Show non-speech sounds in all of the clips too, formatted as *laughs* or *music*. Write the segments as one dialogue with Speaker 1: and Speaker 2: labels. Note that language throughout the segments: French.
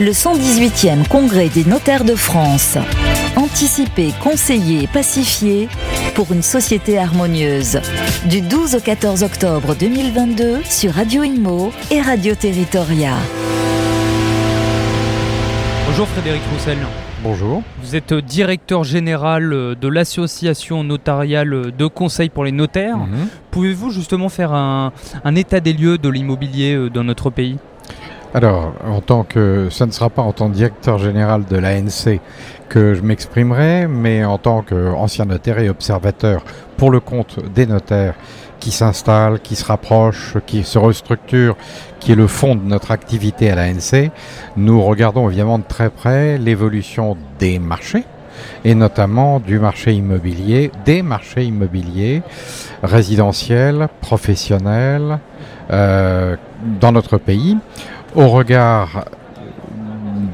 Speaker 1: le 118e Congrès des notaires de France. Anticiper, conseiller, pacifier pour une société harmonieuse. Du 12 au 14 octobre 2022 sur Radio Imo et Radio Territoria.
Speaker 2: Bonjour Frédéric Roussel.
Speaker 3: Bonjour.
Speaker 2: Vous êtes directeur général de l'association notariale de conseil pour les notaires.
Speaker 3: Mhm.
Speaker 2: Pouvez-vous justement faire un, un état des lieux de l'immobilier euh, dans notre pays?
Speaker 3: Alors, en tant que, ce ne sera pas en tant que directeur général de l'ANC que je m'exprimerai, mais en tant qu'ancien notaire et observateur pour le compte des notaires qui s'installent, qui se rapprochent, qui se restructurent, qui est le fond de notre activité à l'ANC, nous regardons évidemment de très près l'évolution des marchés et notamment du marché immobilier, des marchés immobiliers résidentiels, professionnels euh, dans notre pays, au regard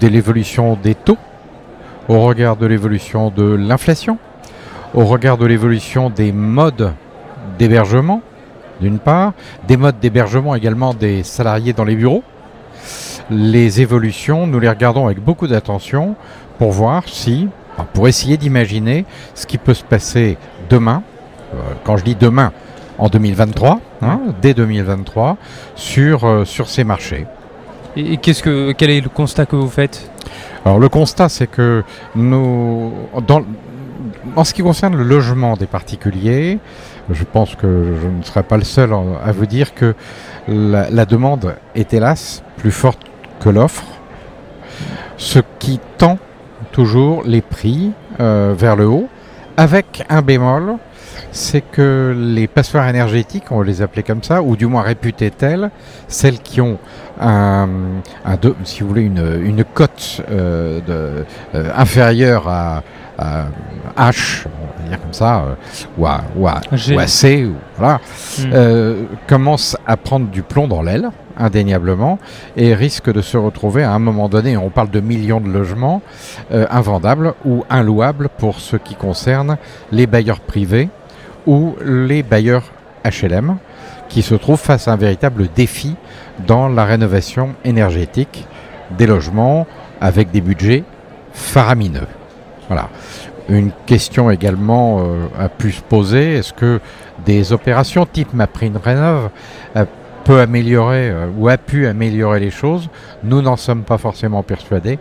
Speaker 3: de l'évolution des taux, au regard de l'évolution de l'inflation, au regard de l'évolution des modes d'hébergement, d'une part, des modes d'hébergement également des salariés dans les bureaux. Les évolutions, nous les regardons avec beaucoup d'attention pour voir si, pour essayer d'imaginer ce qui peut se passer demain, euh, quand je dis demain, en 2023, hein, dès 2023, sur, euh, sur ces marchés.
Speaker 2: Et, qu'est-ce que, quel est le constat que vous faites
Speaker 3: Alors le constat, c'est que nous, dans, en ce qui concerne le logement des particuliers, je pense que je ne serai pas le seul à vous dire que la, la demande est hélas plus forte que l'offre, ce qui tend toujours les prix euh, vers le haut, avec un bémol, c'est que les passoires énergétiques, on les appeler comme ça, ou du moins réputées telles, celles qui ont un, un si vous voulez, une, une cote euh, de, euh, inférieure à, à H, comme ça, euh, ou, à, ou, à,
Speaker 2: G.
Speaker 3: ou à C, ou, voilà,
Speaker 2: Hmm.
Speaker 3: euh, commencent à prendre du plomb dans l'aile, indéniablement, et risquent de se retrouver à un moment donné, on parle de millions de logements, euh, invendables ou inlouables pour ce qui concerne les bailleurs privés ou les bailleurs HLM, qui se trouvent face à un véritable défi dans la rénovation énergétique des logements avec des budgets faramineux. Voilà. Une question également euh, a pu se poser, est-ce que des opérations type MaPrimeRénov euh, peut améliorer euh, ou a pu améliorer les choses? Nous n'en sommes pas forcément persuadés,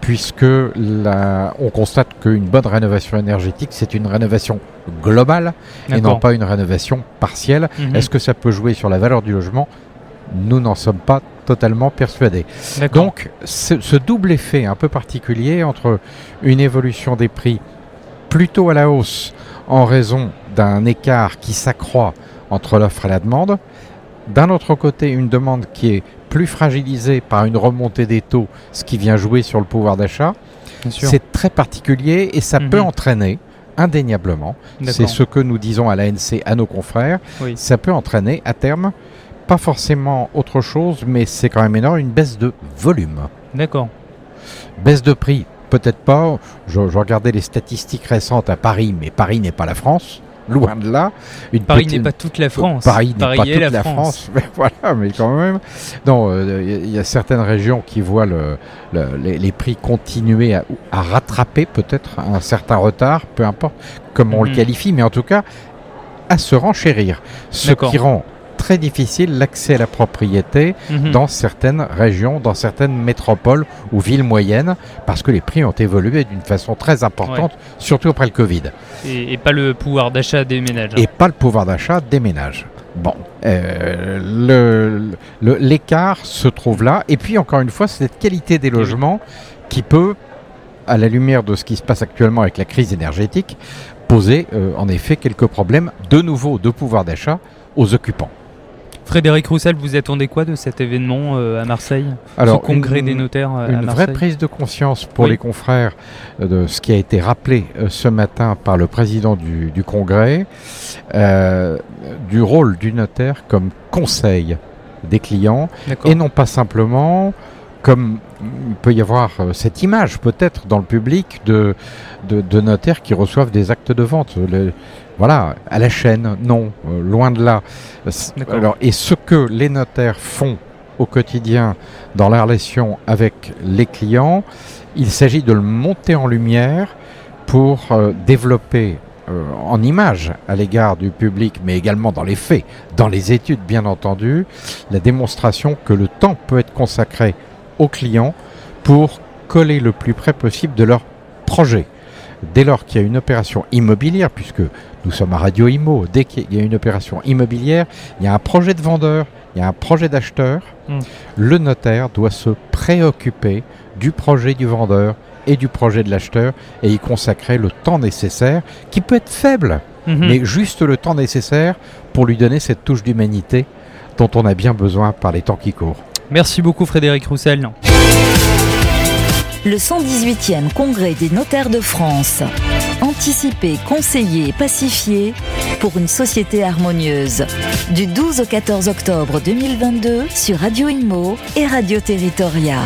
Speaker 3: puisque la- on constate qu'une bonne rénovation énergétique, c'est une rénovation globale et non pas une rénovation partielle.
Speaker 2: Mhm.
Speaker 3: Est-ce que ça peut jouer sur la valeur du logement? Nous n'en sommes pas totalement persuadés. Donc, ce, ce double effet un peu particulier entre une évolution des prix plutôt à la hausse en raison d'un écart qui s'accroît entre l'offre et la demande, d'un autre côté une demande qui est plus fragilisée par une remontée des taux, ce qui vient jouer sur le pouvoir d'achat, c'est très particulier et ça peut
Speaker 2: Mhm.
Speaker 3: entraîner indéniablement, c'est ce que nous disons à l'ANC à nos confrères,
Speaker 2: Oui.
Speaker 3: ça peut entraîner à terme pas forcément autre chose, mais c'est quand même énorme, une baisse de volume.
Speaker 2: D'accord.
Speaker 3: Baisse de prix, peut-être pas. Je, je regardais les statistiques récentes à Paris, mais Paris n'est pas la France, loin de là. Une
Speaker 2: Paris
Speaker 3: petite-
Speaker 2: n'est pas toute la France.
Speaker 3: Paris n'est pas toute
Speaker 2: la,
Speaker 3: la, France. *laughs* mais voilà, mais quand même. Non, euh, il y a- il y, a certaines régions qui voient le, le- les, les prix continuer à, à rattraper peut-être un certain retard, peu importe comment on le
Speaker 2: Mhm.
Speaker 3: qualifie, mais en tout cas à se renchérir. Ce qui rend très difficile l'accès à la propriété
Speaker 2: Mhm.
Speaker 3: dans certaines régions, dans certaines métropoles ou villes moyennes, parce que les prix ont évolué d'une façon très importante, surtout après le Covid.
Speaker 2: et, et pas le pouvoir d'achat des ménages.
Speaker 3: Et pas le pouvoir d'achat des ménages. Bon, euh, le- le- l'écart se trouve là. Et puis, encore une fois, c'est cette qualité des logements qui peut, à la lumière de ce qui se passe actuellement avec la crise énergétique, poser euh, en effet quelques problèmes de nouveau de pouvoir d'achat aux occupants.
Speaker 2: Frédéric Roussel, vous attendez quoi de cet événement euh, à Marseille?
Speaker 3: Alors,
Speaker 2: Ce congrès
Speaker 3: une-
Speaker 2: des notaires euh,
Speaker 3: Une vraie prise de conscience pour
Speaker 2: Oui.
Speaker 3: les confrères euh, de ce qui a été rappelé euh, ce matin par le président du, du congrès, du rôle du notaire comme conseil des clients et non pas simplement comme il peut y avoir euh, cette image peut-être dans le public de, de, de notaires qui reçoivent des actes de vente. Le- voilà, à la chaîne, non, euh, loin de là. Alors, et ce que les notaires font au quotidien dans la relation avec les clients. Il s'agit de le monter en lumière pour euh, développer euh, en image à l'égard du public, mais également dans les faits, dans les études bien entendu, la démonstration que le temps peut être consacré aux clients pour coller le plus près possible de leur projet. Dès lors qu'il y a une opération immobilière, puisque nous sommes à Radio Imo, dès qu'il y a une opération immobilière, il y a un projet de vendeur, il y a un projet d'acheteur,
Speaker 2: Mm.
Speaker 3: le notaire doit se préoccuper du projet du vendeur et du projet de l'acheteur et y consacrer le temps nécessaire, qui peut être faible,
Speaker 2: Mhm.
Speaker 3: mais juste le temps nécessaire pour lui donner cette touche d'humanité dont on a bien besoin par les temps qui courent.
Speaker 2: Merci beaucoup Frédéric Roussel.
Speaker 1: Le 118e Congrès des notaires de France. Anticiper, conseiller, pacifier pour une société harmonieuse. Du 12 au 14 octobre 2022 sur Radio Imo et Radio Territoria.